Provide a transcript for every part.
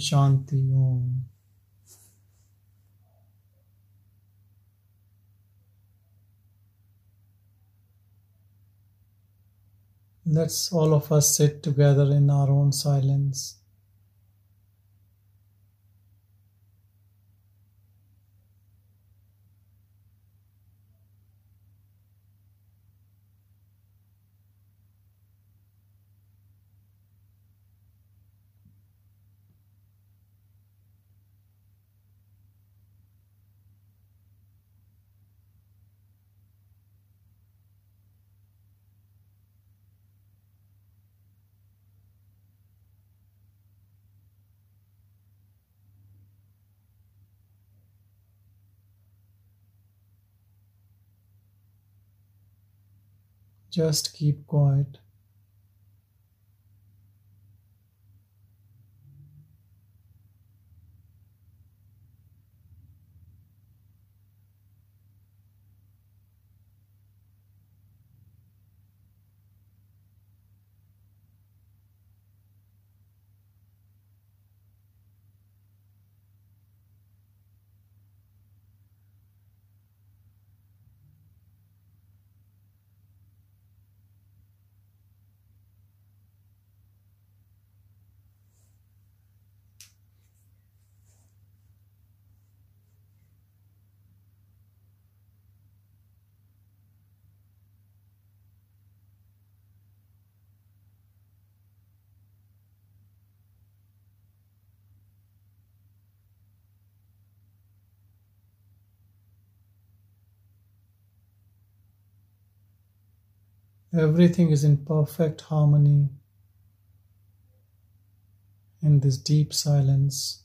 Shanti Om. Let's all of us sit together in our own silence. Just keep quiet. Everything is in perfect harmony in this deep silence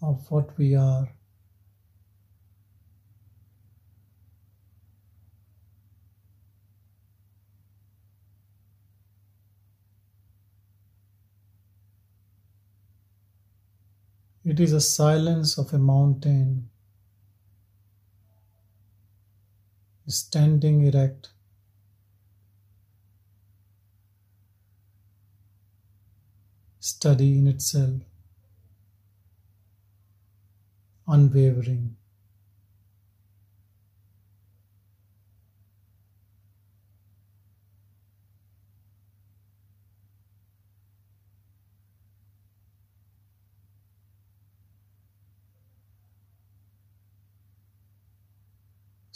of what we are. It is a silence of a mountain standing erect. Study in itself, unwavering.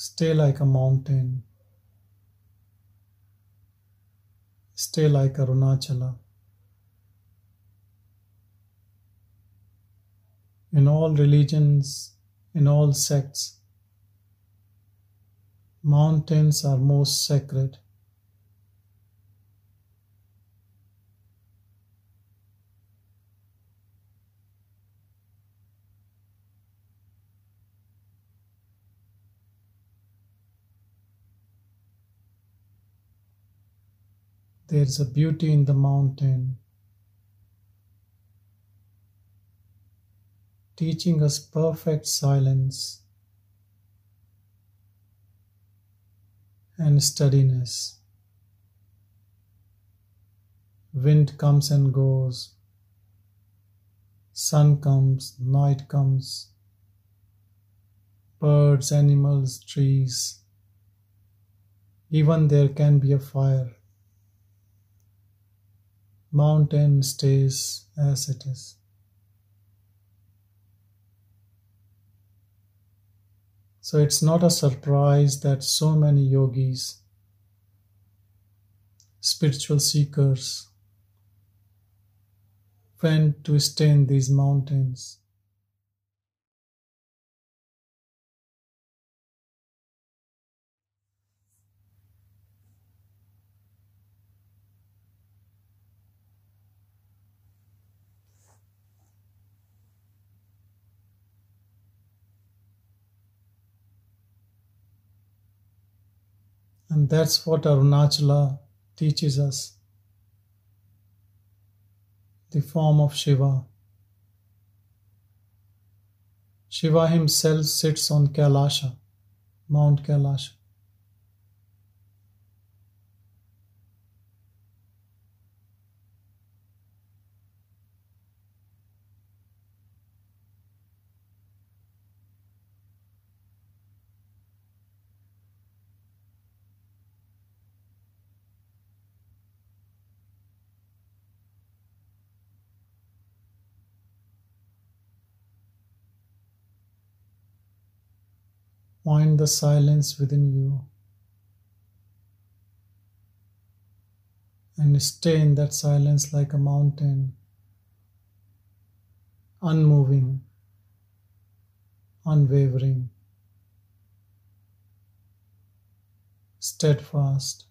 Stay like a mountain. Stay like Arunachala. In all religions, in all sects, mountains are most sacred. There is a beauty in the mountain, teaching us perfect silence and steadiness. Wind comes and goes, sun comes, night comes, birds, animals, trees. Even there can be a fire mountain stays as it is. So it's not a surprise that so many yogis, spiritual seekers, went to stay in these mountains. And that's what Arunachala teaches us the form of Shiva. Shiva himself sits on Kailasha, Mount Kailasha. Find the silence within you and stay in that silence like a mountain, unmoving, unwavering, steadfast.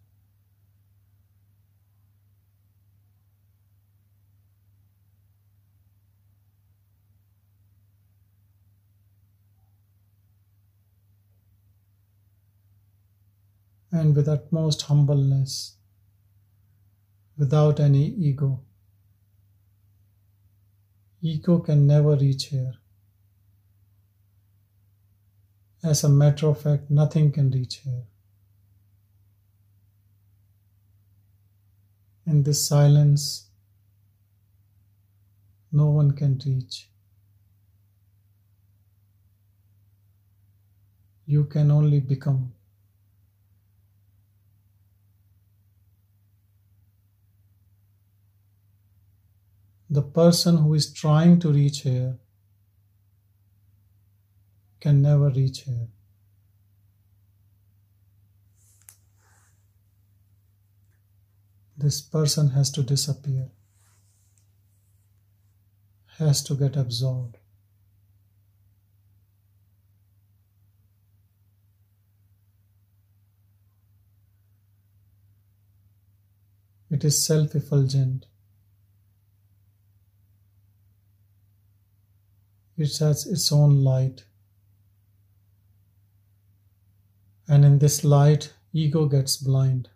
And with utmost humbleness, without any ego. Ego can never reach here. As a matter of fact, nothing can reach here. In this silence, no one can reach. You can only become. The person who is trying to reach here can never reach here. This person has to disappear, has to get absorbed. It is self effulgent. It has its own light. And in this light, ego gets blind.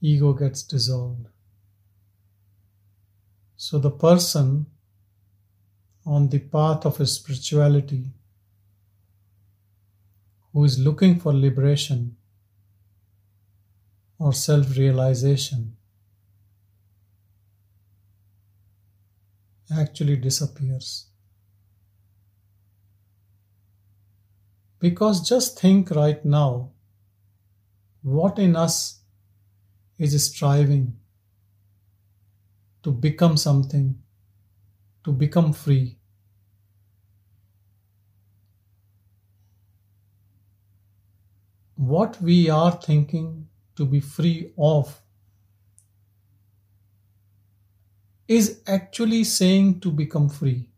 Ego gets dissolved. So the person on the path of his spirituality who is looking for liberation or self realization actually disappears. Because just think right now what in us is striving to become something, to become free. What we are thinking to be free of is actually saying to become free.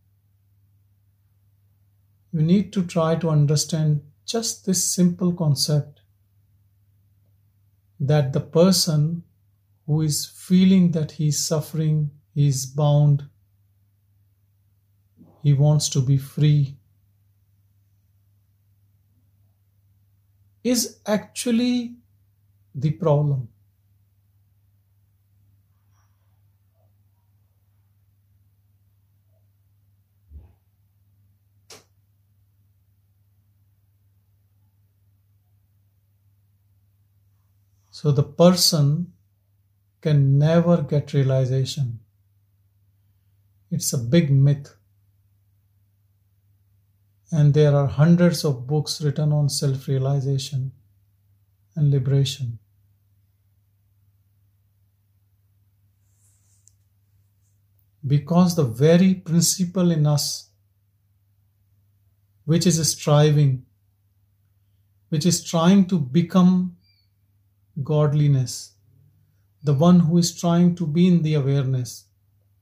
You need to try to understand just this simple concept that the person who is feeling that he is suffering, he is bound, he wants to be free, is actually the problem. So the person can never get realization. It's a big myth. And there are hundreds of books written on self realization and liberation. Because the very principle in us, which is striving, which is trying to become godliness, the one who is trying to be in the awareness,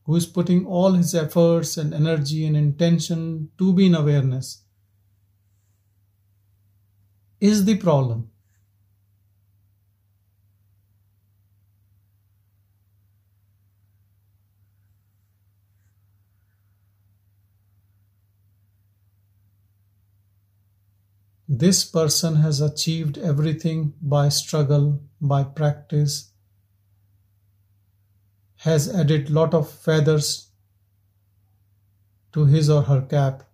who is putting all his efforts and energy and intention to be in awareness, is the problem. This person has achieved everything by struggle, by practice, has added lot of feathers to his or her cap.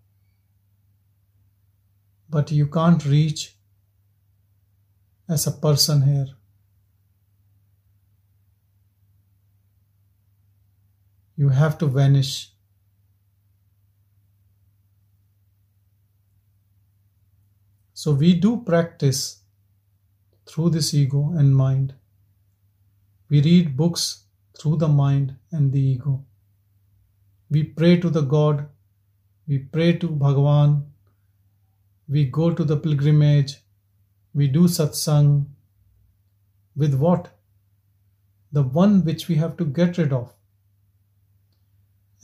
But you can't reach as a person here. You have to vanish So we do practice through this ego and mind. We read books through the mind and the ego. We pray to the God, we pray to Bhagavan we go to the pilgrimage, we do satsang. With what? The one which we have to get rid of.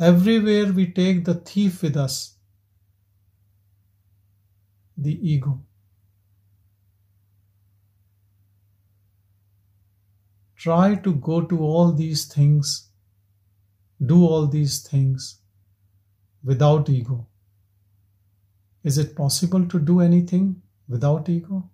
Everywhere we take the thief with us, the ego. Try to go to all these things, do all these things without ego. Is it possible to do anything without ego?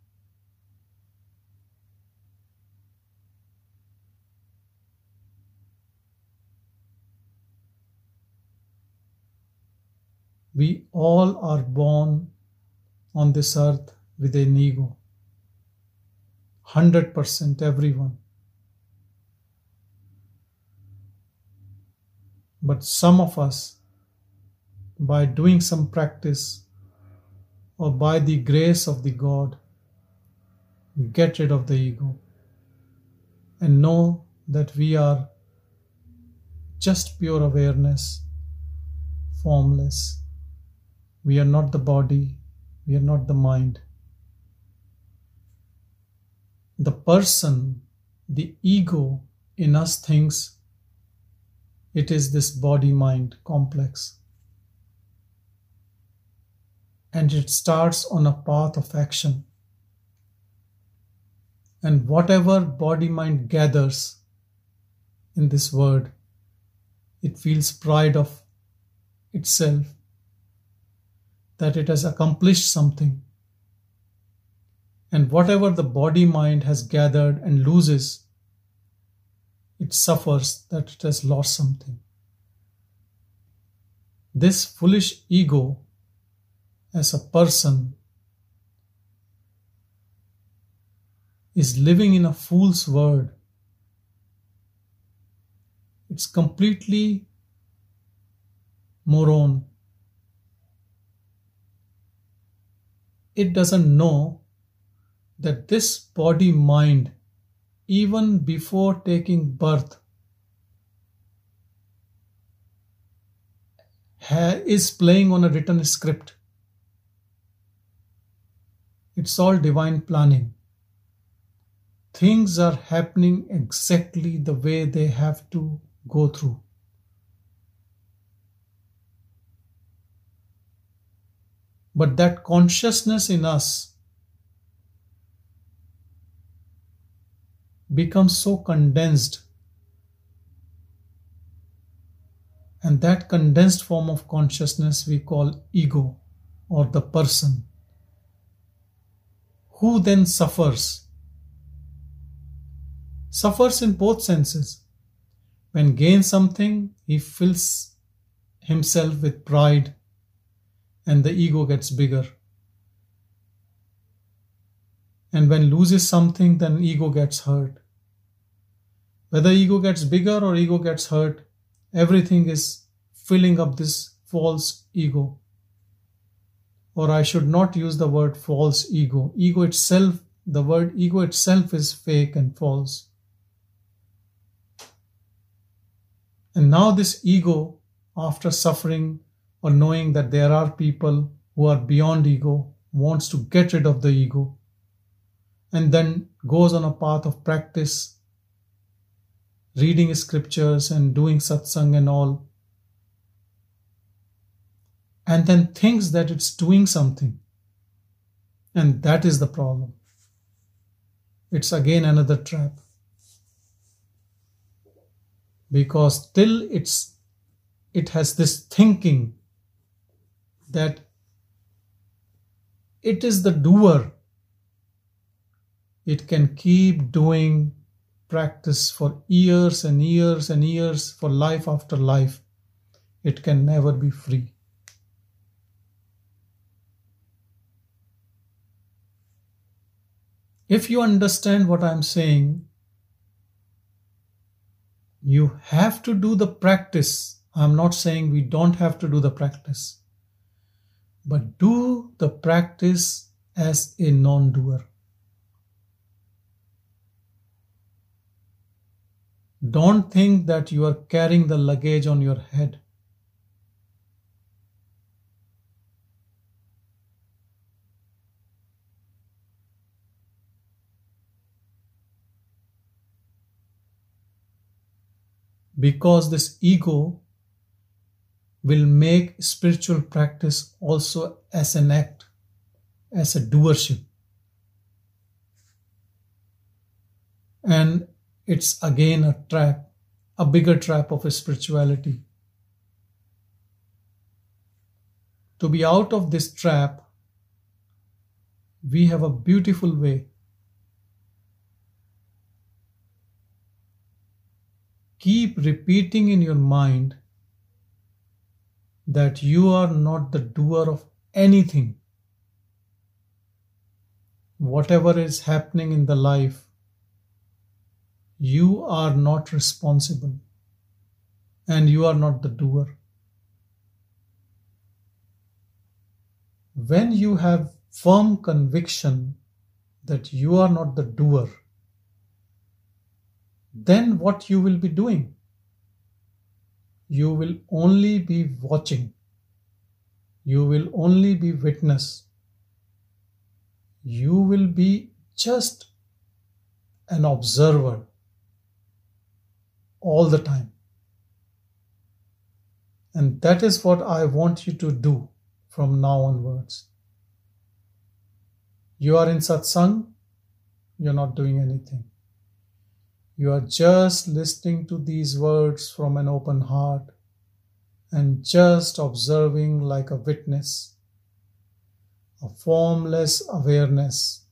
We all are born on this earth with an ego. 100% everyone. But some of us, by doing some practice or by the grace of the God, get rid of the ego and know that we are just pure awareness, formless we are not the body, we are not the mind. The person, the ego in us thinks it is this body mind complex. And it starts on a path of action. And whatever body mind gathers in this word, it feels pride of itself that it has accomplished something. And whatever the body mind has gathered and loses, it suffers that it has lost something. This foolish ego, as a person, is living in a fool's world. It's completely moron. It doesn't know that this body mind, even before taking birth, is playing on a written script. It's all divine planning. Things are happening exactly the way they have to go through. But that consciousness in us becomes so condensed. And that condensed form of consciousness we call ego or the person, who then suffers. Suffers in both senses. When gains something, he fills himself with pride and the ego gets bigger. And when loses something, then ego gets hurt. Whether ego gets bigger or ego gets hurt, everything is filling up this false ego. Or I should not use the word false ego. Ego itself, the word ego itself is fake and false. And now this ego, after suffering or knowing that there are people who are beyond ego, wants to get rid of the ego, and then goes on a path of practice, reading scriptures and doing satsang and all, and then thinks that it's doing something. And that is the problem. It's again another trap. Because till it's it has this thinking that it is the doer. It can keep doing practice for years and years and years, for life after life. It can never be free. If you understand what I'm saying, you have to do the practice. I'm not saying we don't have to do the practice but do the practice as a non doer. Don't think that you are carrying the luggage on your head. Because this ego will make spiritual practice also as an act, as a doership. And it's again a trap, a bigger trap of a spirituality. To be out of this trap, we have a beautiful way. Keep repeating in your mind that you are not the doer of anything. Whatever is happening in the life, you are not responsible and you are not the doer. When you have firm conviction that you are not the doer, then what you will be doing? You will only be watching. You will only be witness. You will be just an observer all the time. And that is what I want you to do from now onwards. You are in satsang, you're not doing anything. You are just listening to these words from an open heart and just observing like a witness, a formless awareness.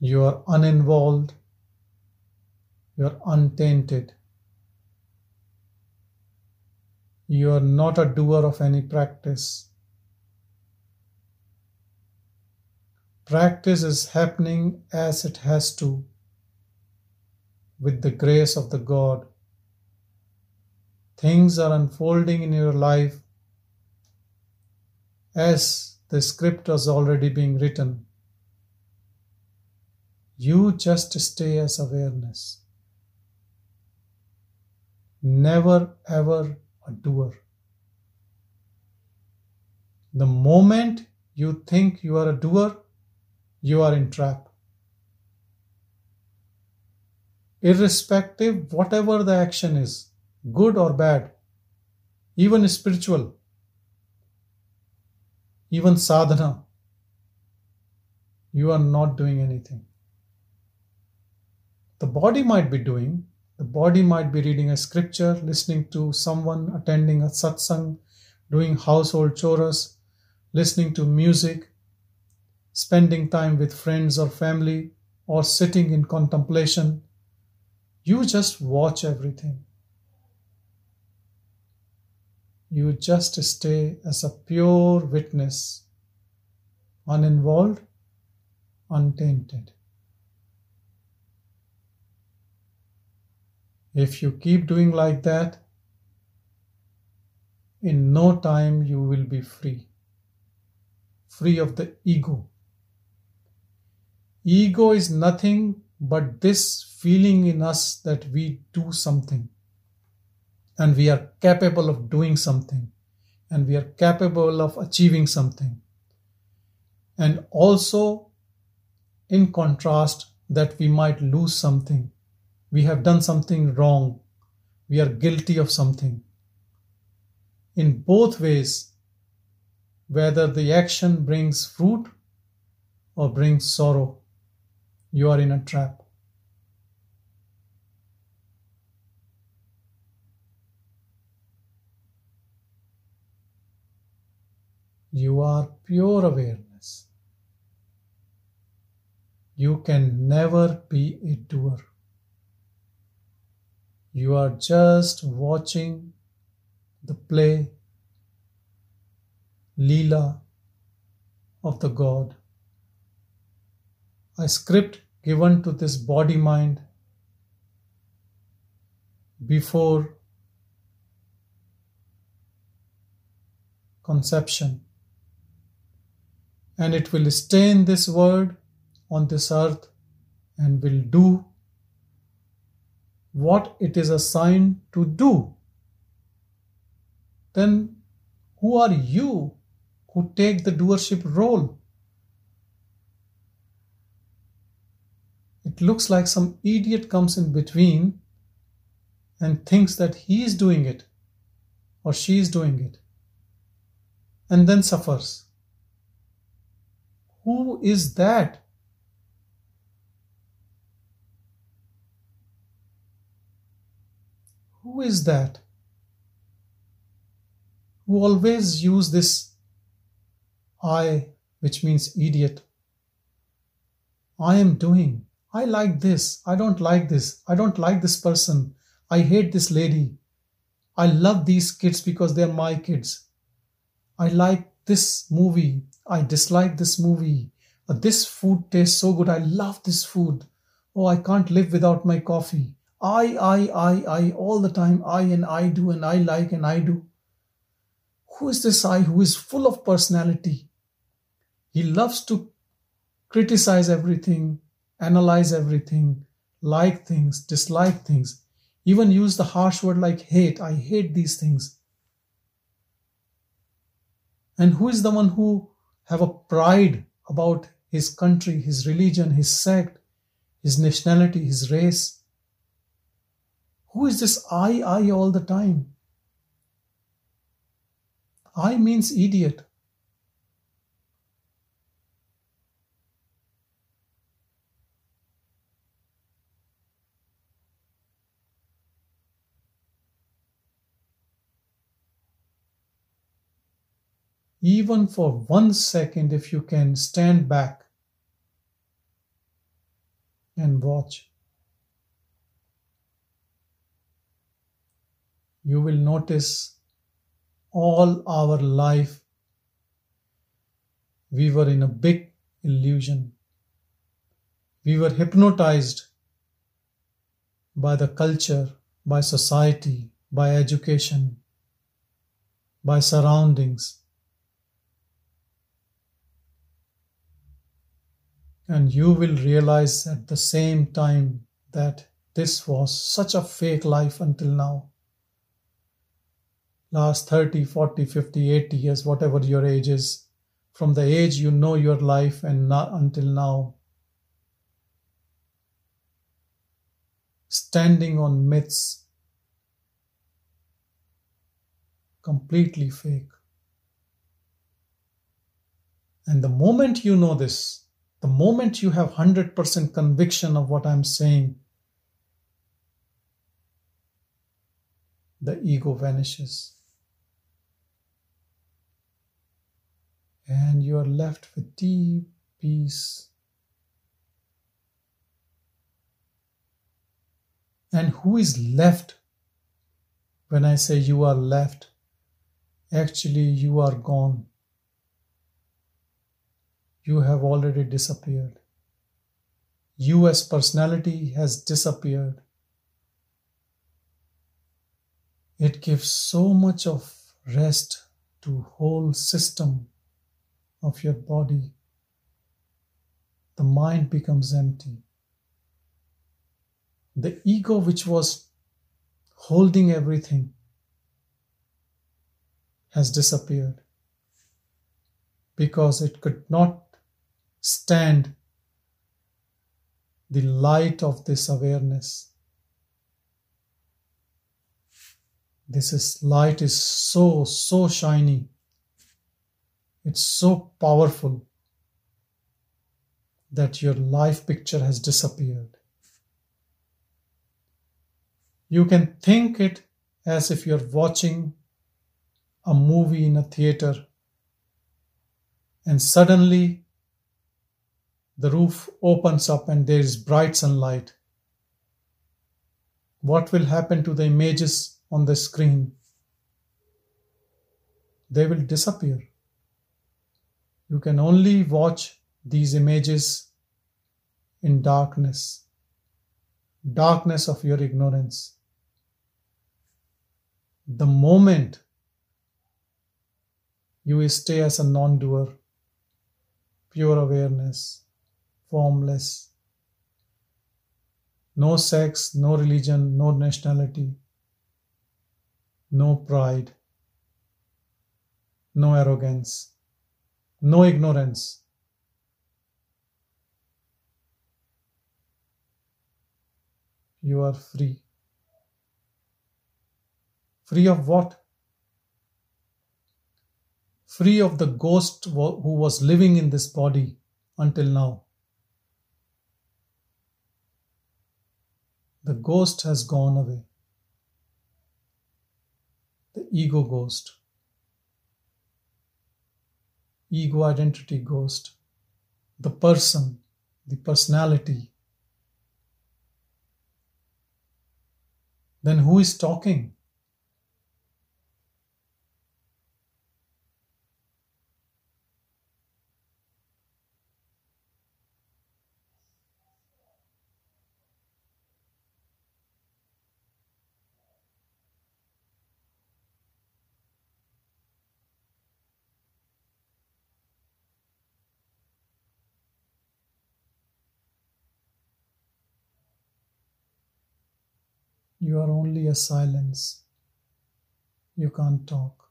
You are uninvolved, you are untainted. You are not a doer of any practice. Practice is happening as it has to with the grace of the God. Things are unfolding in your life as the script was already being written. You just stay as awareness. Never ever a doer. The moment you think you are a doer, you are in trap. Irrespective, whatever the action is, good or bad, even spiritual, even sadhana, you are not doing anything. The body might be doing, the body might be reading a scripture, listening to someone, attending a satsang, doing household chores, listening to music, spending time with friends or family, or sitting in contemplation. You just watch everything. You just stay as a pure witness, uninvolved, untainted. If you keep doing like that, in no time you will be free. Free of the ego. Ego is nothing but this feeling in us that we do something. And we are capable of doing something. And we are capable of achieving something. And also, in contrast, that we might lose something. We have done something wrong, we are guilty of something. In both ways, whether the action brings fruit or brings sorrow, you are in a trap. You are pure awareness. You can never be a doer. You are just watching the play, Leela of the God. A script given to this body mind before conception. And it will stay in this world on this earth and will do what it is assigned to do, then who are you who take the doership role? It looks like some idiot comes in between and thinks that he is doing it or she is doing it and then suffers. Who is that? Who is that? Who always use this I, which means idiot. I am doing. I like this. I don't like this. I don't like this person. I hate this lady. I love these kids because they're my kids. I like this movie. I dislike this movie. Uh, this food tastes so good. I love this food. Oh, I can't live without my coffee. I, I, I, I, all the time. I and I do and I like and I do. Who is this I who is full of personality? He loves to criticize everything, analyze everything, like things, dislike things, even use the harsh word like hate. I hate these things. And who is the one who have a pride about his country, his religion, his sect, his nationality, his race? Who is this I, I all the time? I means idiot. Even for one second, if you can stand back and watch, you will notice all our life we were in a big illusion. We were hypnotized by the culture, by society, by education, by surroundings. And you will realize at the same time that this was such a fake life until now. Last 30, 40, 50, 80 years, whatever your age is, from the age you know your life and not until now. Standing on myths, completely fake. And the moment you know this, the moment you have 100% conviction of what I'm saying, the ego vanishes. And you are left with deep peace. And who is left? When I say you are left, actually you are gone you have already disappeared. You as personality has disappeared. It gives so much of rest to whole system of your body. The mind becomes empty. The ego which was holding everything has disappeared because it could not stand the light of this awareness. This is light is so, so shiny. It's so powerful that your life picture has disappeared. You can think it as if you're watching a movie in a theater and suddenly the roof opens up and there is bright sunlight. What will happen to the images on the screen? They will disappear. You can only watch these images in darkness, darkness of your ignorance. The moment you stay as a non doer, pure awareness, formless. No sex, no religion, no nationality, no pride, no arrogance, no ignorance. you are free. Free of what? Free of the ghost who was living in this body until now. The ghost has gone away. The ego ghost. Ego identity ghost. The person, the personality. Then who is talking? A silence. You can't talk.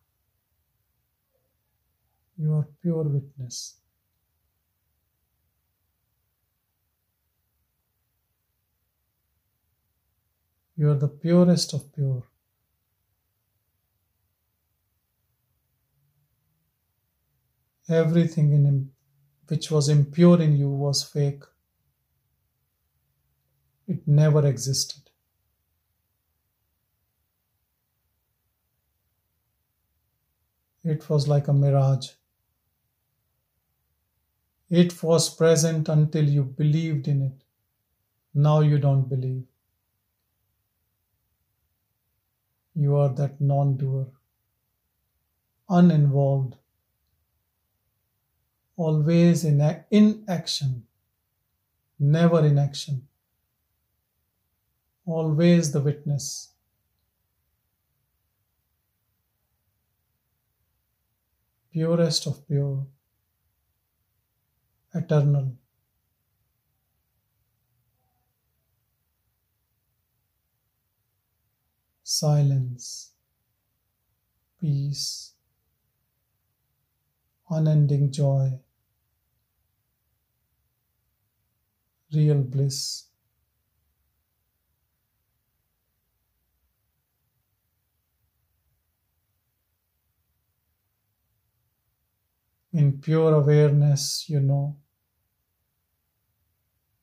You are pure witness. You are the purest of pure. Everything in him which was impure in you was fake. It never existed. It was like a mirage. It was present until you believed in it. Now you don't believe. You are that non doer, uninvolved, always in, in action, never in action, always the witness. Purest of pure, eternal. Silence, peace, unending joy, real bliss. In pure awareness, you know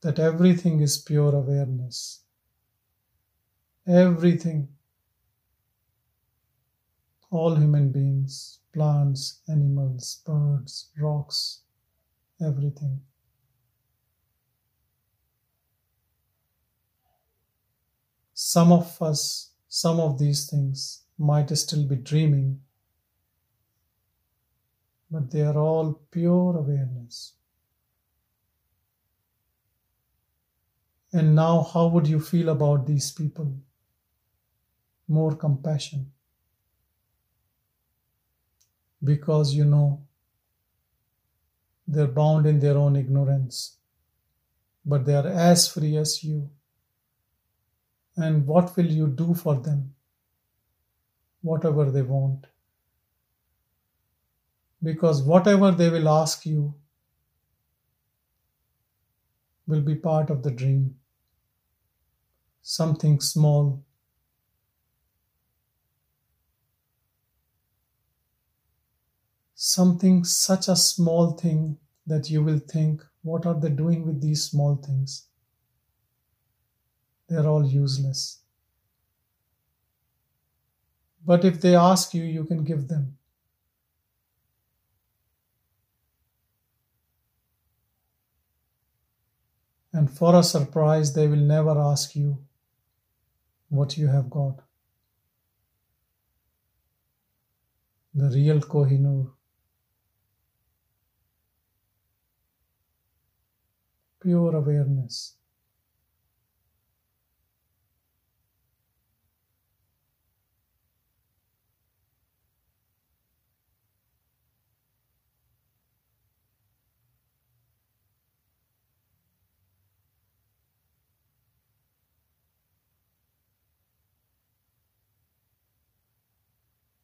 that everything is pure awareness. Everything. All human beings, plants, animals, birds, rocks, everything. Some of us, some of these things might still be dreaming but they are all pure awareness. And now, how would you feel about these people? More compassion. Because you know they're bound in their own ignorance, but they are as free as you. And what will you do for them? Whatever they want because whatever they will ask you will be part of the dream. Something small. Something such a small thing that you will think, what are they doing with these small things? They're all useless. But if they ask you, you can give them. And for a surprise, they will never ask you what you have got. The real Kohinoor. Pure awareness.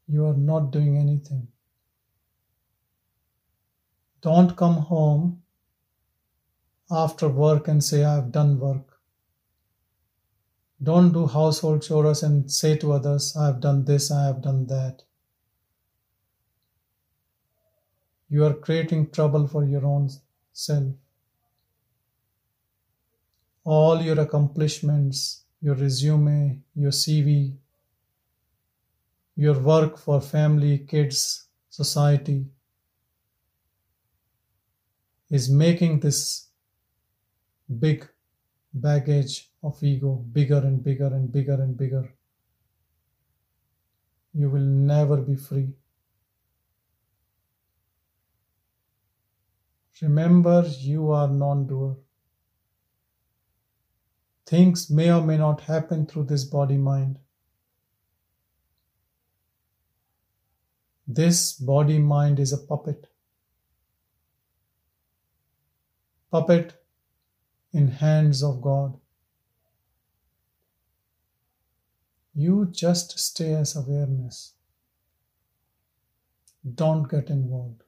You are not doing anything. Don't come home after work and say, I've done work. Don't do household chores and say to others, I have done this, I have done that. You are creating trouble for your own self. All your accomplishments, your resume, your CV, your work for family, kids, society is making this big baggage of ego bigger and bigger and bigger and bigger. You will never be free. Remember, you are non doer. Things may or may not happen through this body mind. This body mind is a puppet. Puppet in hands of God. You just stay as awareness. Don't get involved.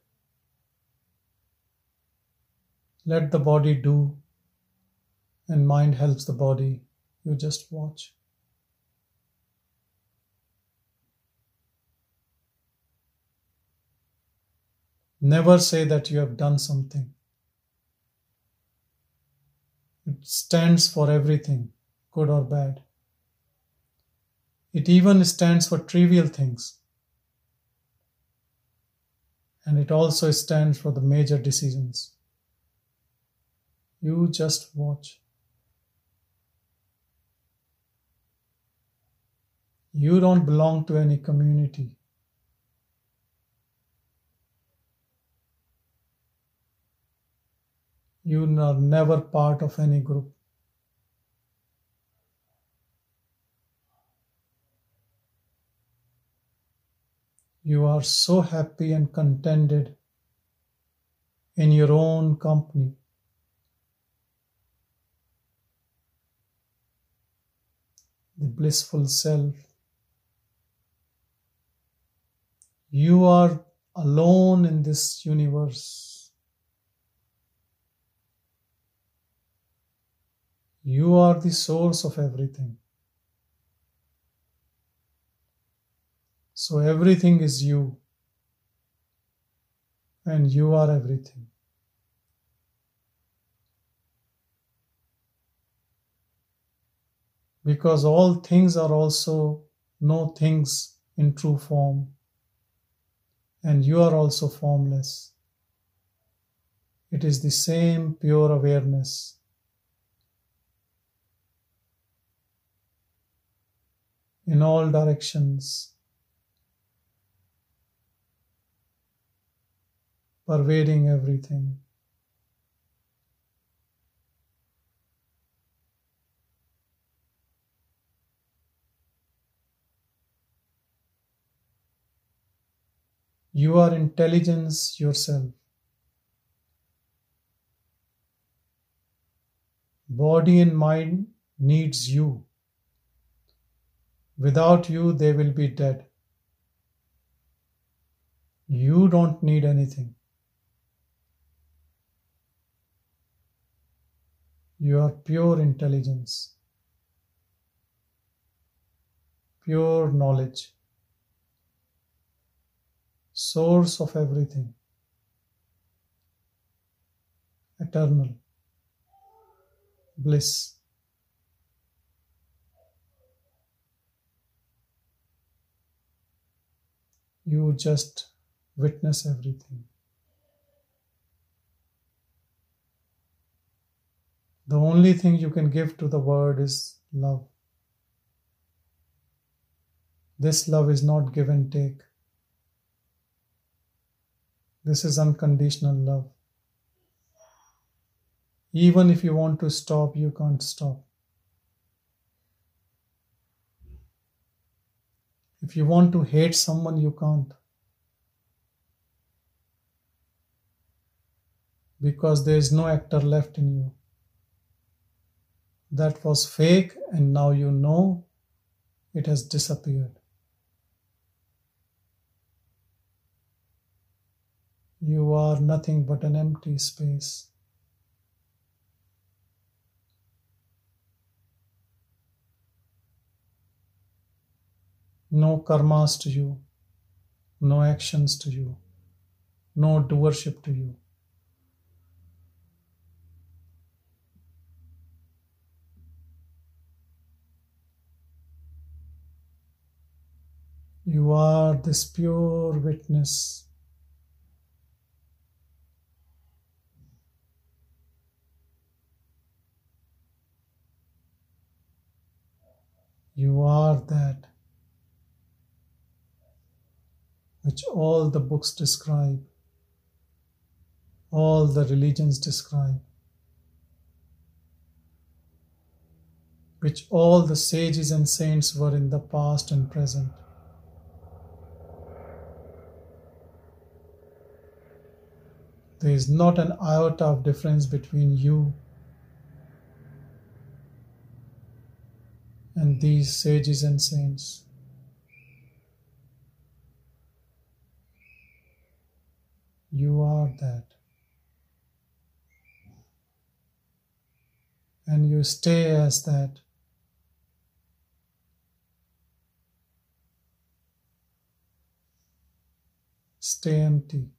Let the body do, and mind helps the body. You just watch. Never say that you have done something. It stands for everything, good or bad. It even stands for trivial things. And it also stands for the major decisions. You just watch. You don't belong to any community. You are never part of any group. You are so happy and contented in your own company. the blissful self. You are alone in this universe. You are the source of everything. So everything is you, and you are everything. because all things are also no things in true form, and you are also formless. It is the same pure awareness. In all directions, pervading everything. You are intelligence yourself. Body and mind needs you. Without you, they will be dead. You don't need anything. You are pure intelligence, pure knowledge source of everything, eternal bliss. You just witness everything. The only thing you can give to the world is love. This love is not give and take. This is unconditional love. Even if you want to stop, you can't stop. If you want to hate someone, you can't. Because there is no actor left in you. That was fake, and now you know it has disappeared. You are nothing but an empty space. No karmas to you, no actions to you, no doership to you. You are this pure witness. You are that which all the books describe, all the religions describe, which all the sages and saints were in the past and present. There is not an iota of difference between you and these sages and saints. You are that. And you stay as that. Stay empty.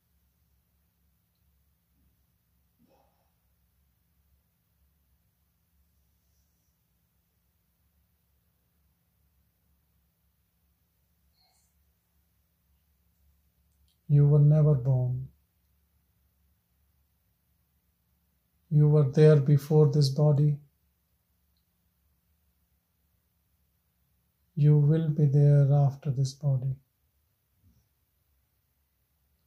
You were never born. You were there before this body. You will be there after this body.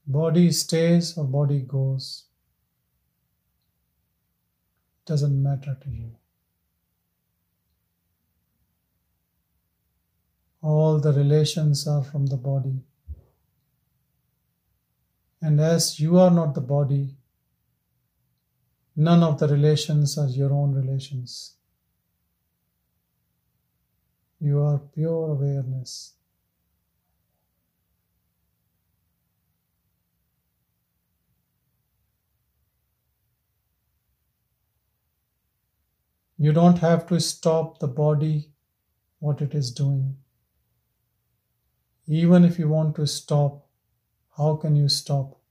Body stays or body goes. Doesn't matter to you. All the relations are from the body. And as you are not the body, none of the relations are your own relations. You are pure awareness. You don't have to stop the body what it is doing. Even if you want to stop, how can you stop?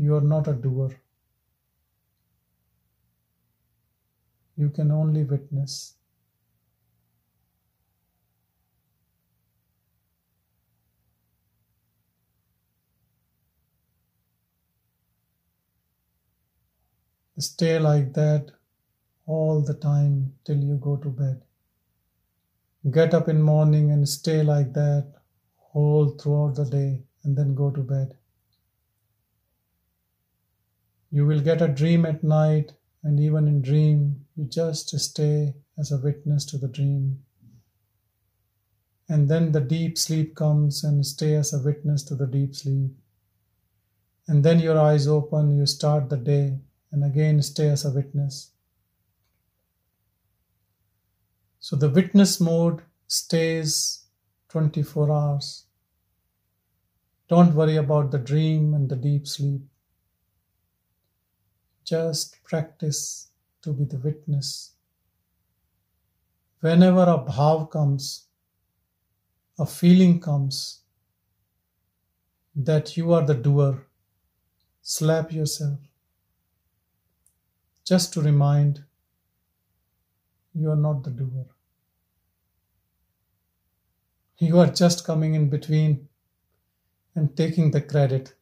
You are not a doer. You can only witness. Stay like that all the time till you go to bed. Get up in morning and stay like that all throughout the day and then go to bed. You will get a dream at night, and even in dream, you just stay as a witness to the dream. And then the deep sleep comes and stay as a witness to the deep sleep. And then your eyes open, you start the day, and again stay as a witness. So the witness mode stays 24 hours. Don't worry about the dream and the deep sleep. Just practice to be the witness. Whenever a bhav comes, a feeling comes that you are the doer, slap yourself just to remind you are not the doer. You are just coming in between and taking the credit.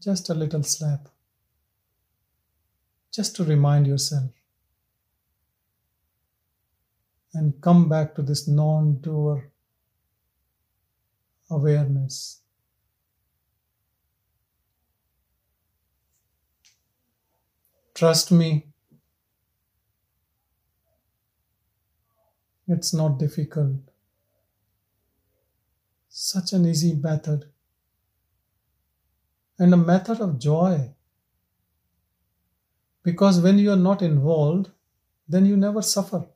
Just a little slap. Just to remind yourself. And come back to this non doer awareness. Trust me, It's not difficult. Such an easy method and a method of joy. Because when you are not involved, then you never suffer.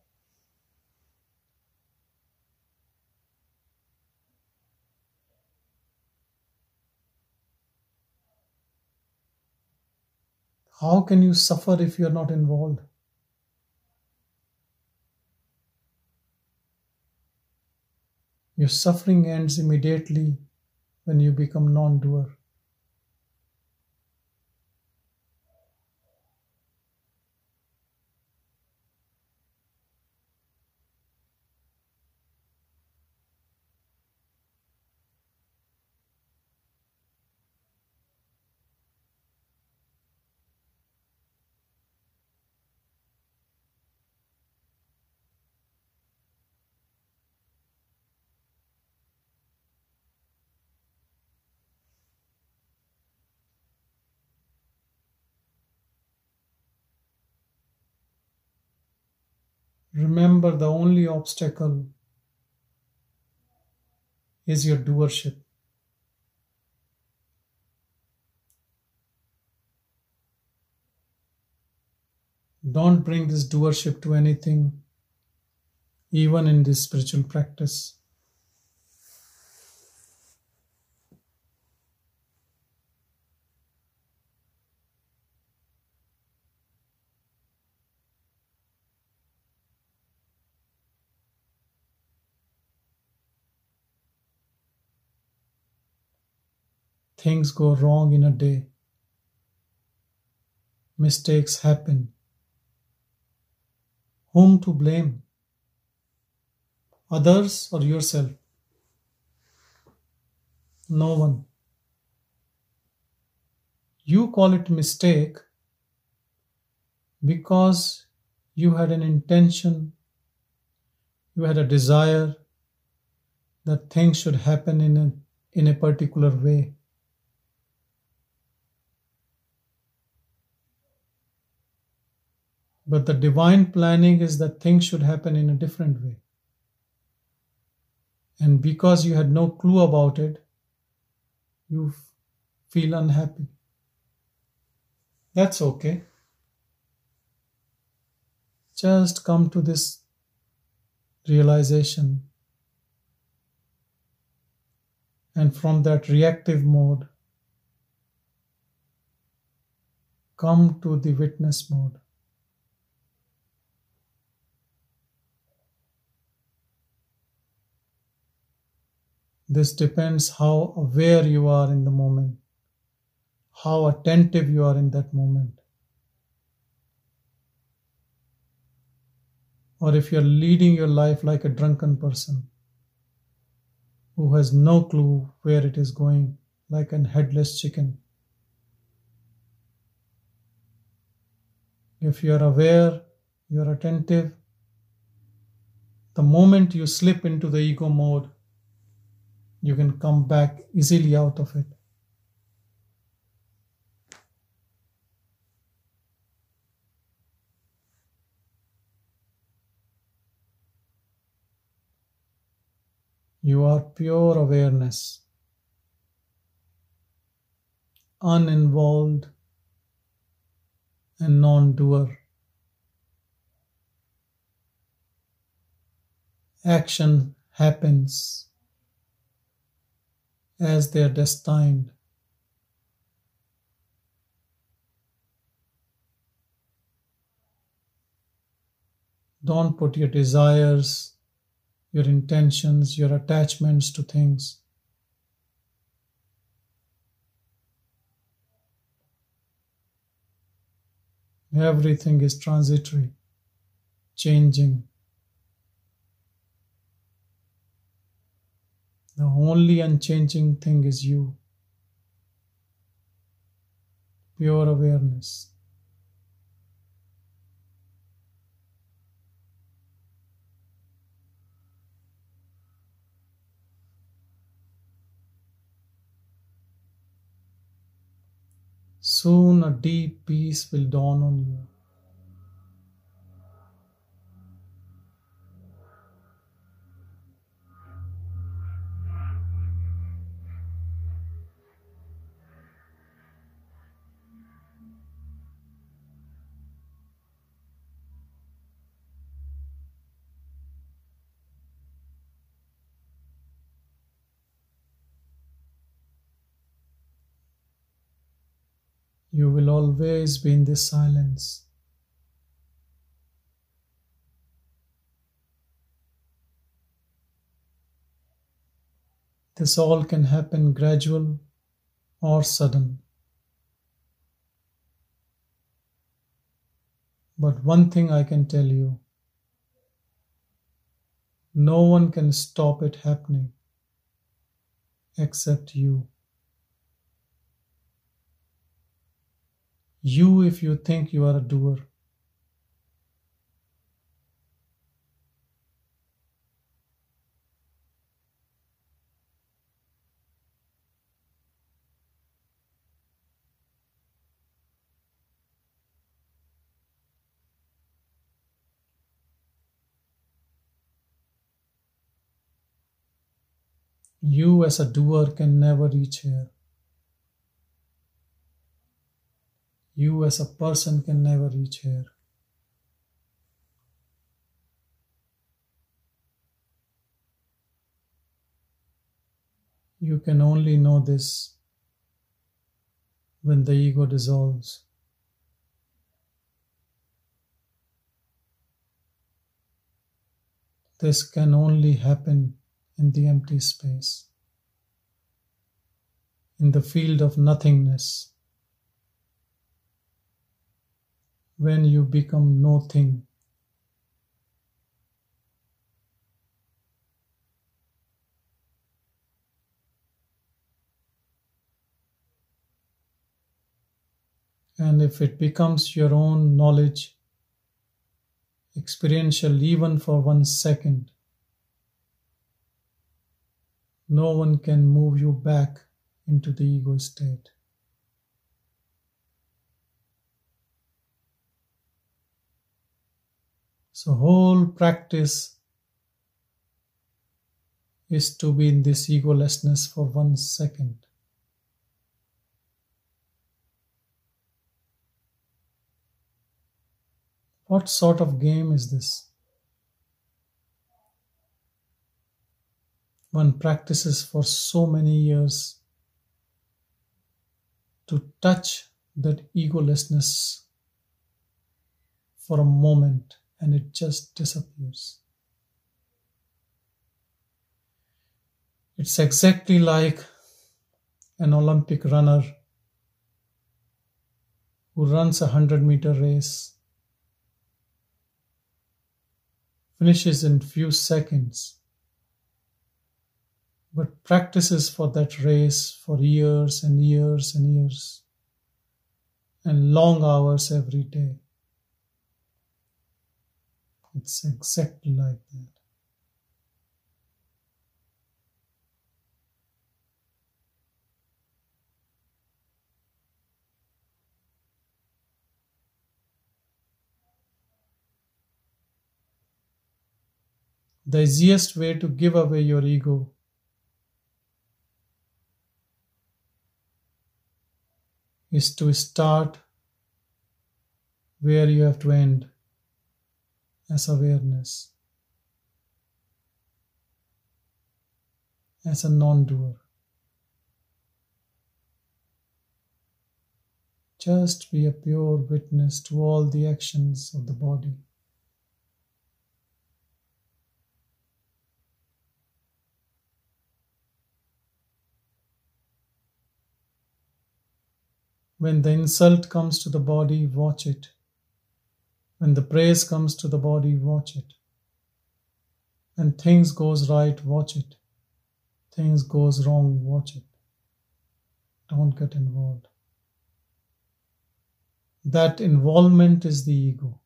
How can you suffer if you are not involved? Your suffering ends immediately when you become non doer. Remember, the only obstacle is your doership. Don't bring this doership to anything, even in this spiritual practice. Things go wrong in a day. Mistakes happen. Whom to blame? Others or yourself? No one. You call it mistake because you had an intention, you had a desire that things should happen in a, in a particular way. But the divine planning is that things should happen in a different way. And because you had no clue about it, you feel unhappy. That's okay. Just come to this realization. And from that reactive mode, come to the witness mode. This depends how aware you are in the moment, how attentive you are in that moment. Or if you're leading your life like a drunken person who has no clue where it is going, like an headless chicken. If you are aware, you are attentive, the moment you slip into the ego mode, you can come back easily out of it. You are pure awareness, uninvolved and non doer. Action happens as they are destined. Don't put your desires, your intentions, your attachments to things. Everything is transitory, changing. The only unchanging thing is you. Pure awareness. Soon a deep peace will dawn on you. You will always be in this silence. This all can happen gradual or sudden. But one thing I can tell you no one can stop it happening except you. You, if you think you are a doer. You, as a doer, can never reach here. You, as a person, can never reach here. You can only know this when the ego dissolves. This can only happen in the empty space, in the field of nothingness, when you become no thing. And if it becomes your own knowledge, experiential even for one second, no one can move you back into the ego state. So, whole practice is to be in this egolessness for one second. What sort of game is this? one practices for so many years to touch that egolessness for a moment and it just disappears. It's exactly like an Olympic runner who runs a 100 meter race, finishes in few seconds but practices for that race for years and years and years and long hours every day. It's exactly like that. The easiest way to give away your ego is to start where you have to end as awareness, as a non doer. Just be a pure witness to all the actions of the body. When the insult comes to the body, watch it. When the praise comes to the body, watch it. When things goes right, watch it. Things goes wrong, watch it. Don't get involved. That involvement is the ego.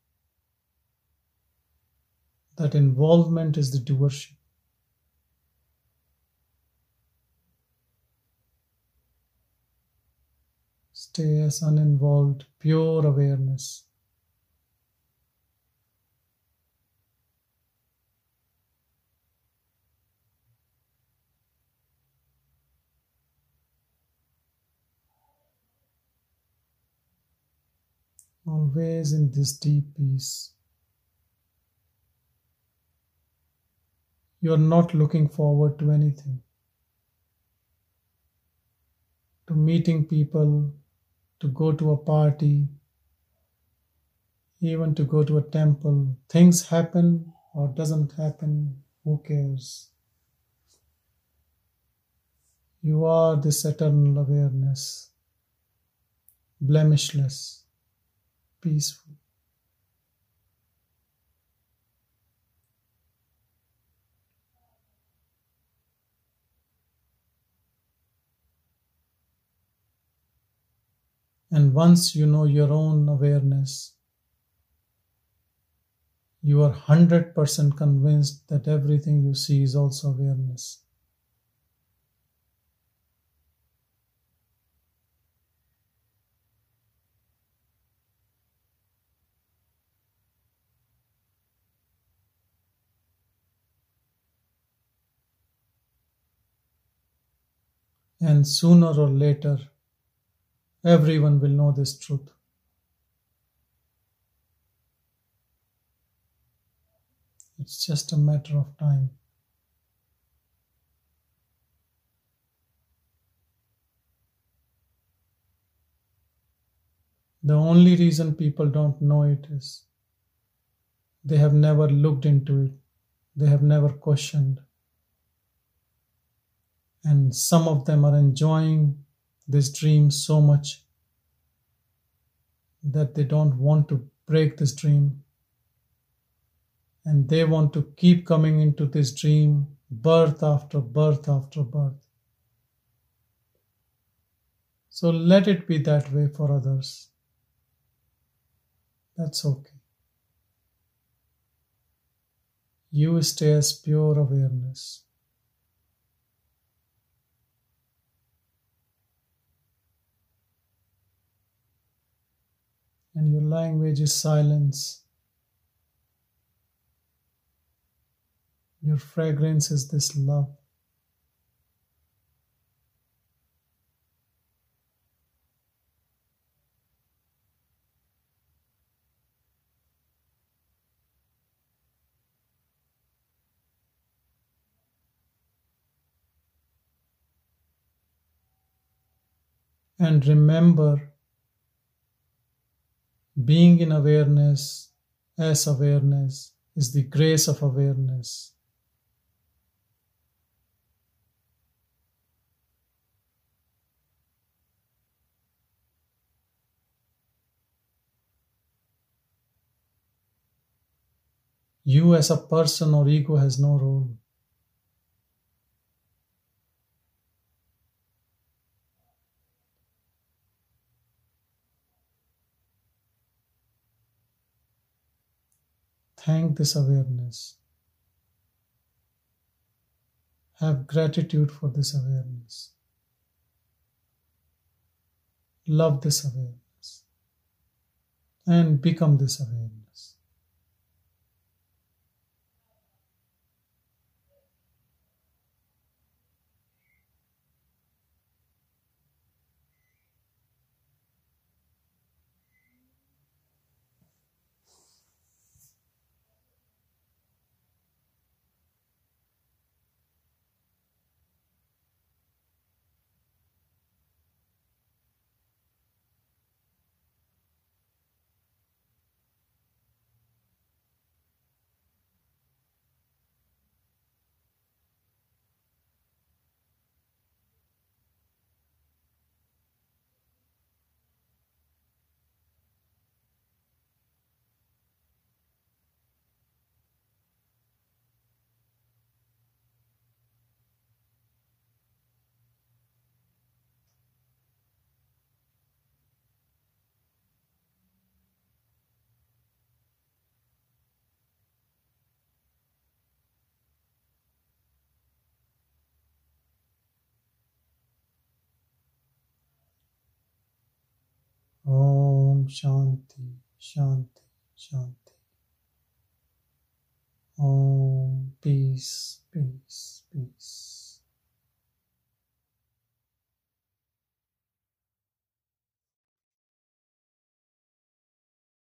That involvement is the doership. Stay as uninvolved, pure awareness. Always in this deep peace. You're not looking forward to anything. To meeting people, to go to a party, even to go to a temple. Things happen or doesn't happen, who cares? You are this eternal awareness, blemishless, peaceful. And once you know your own awareness, you are 100% convinced that everything you see is also awareness. And sooner or later, Everyone will know this truth. It's just a matter of time. The only reason people don't know it is they have never looked into it, they have never questioned. And some of them are enjoying this dream so much that they don't want to break this dream and they want to keep coming into this dream birth after birth after birth. So let it be that way for others. That's okay. You stay as pure awareness. And your language is silence. Your fragrance is this love. And remember being in awareness as awareness is the grace of awareness. You as a person or ego has no role. Thank this awareness. Have gratitude for this awareness. Love this awareness. And become this awareness. Shanti, Shanti, Shanti. Om Peace, Peace, Peace.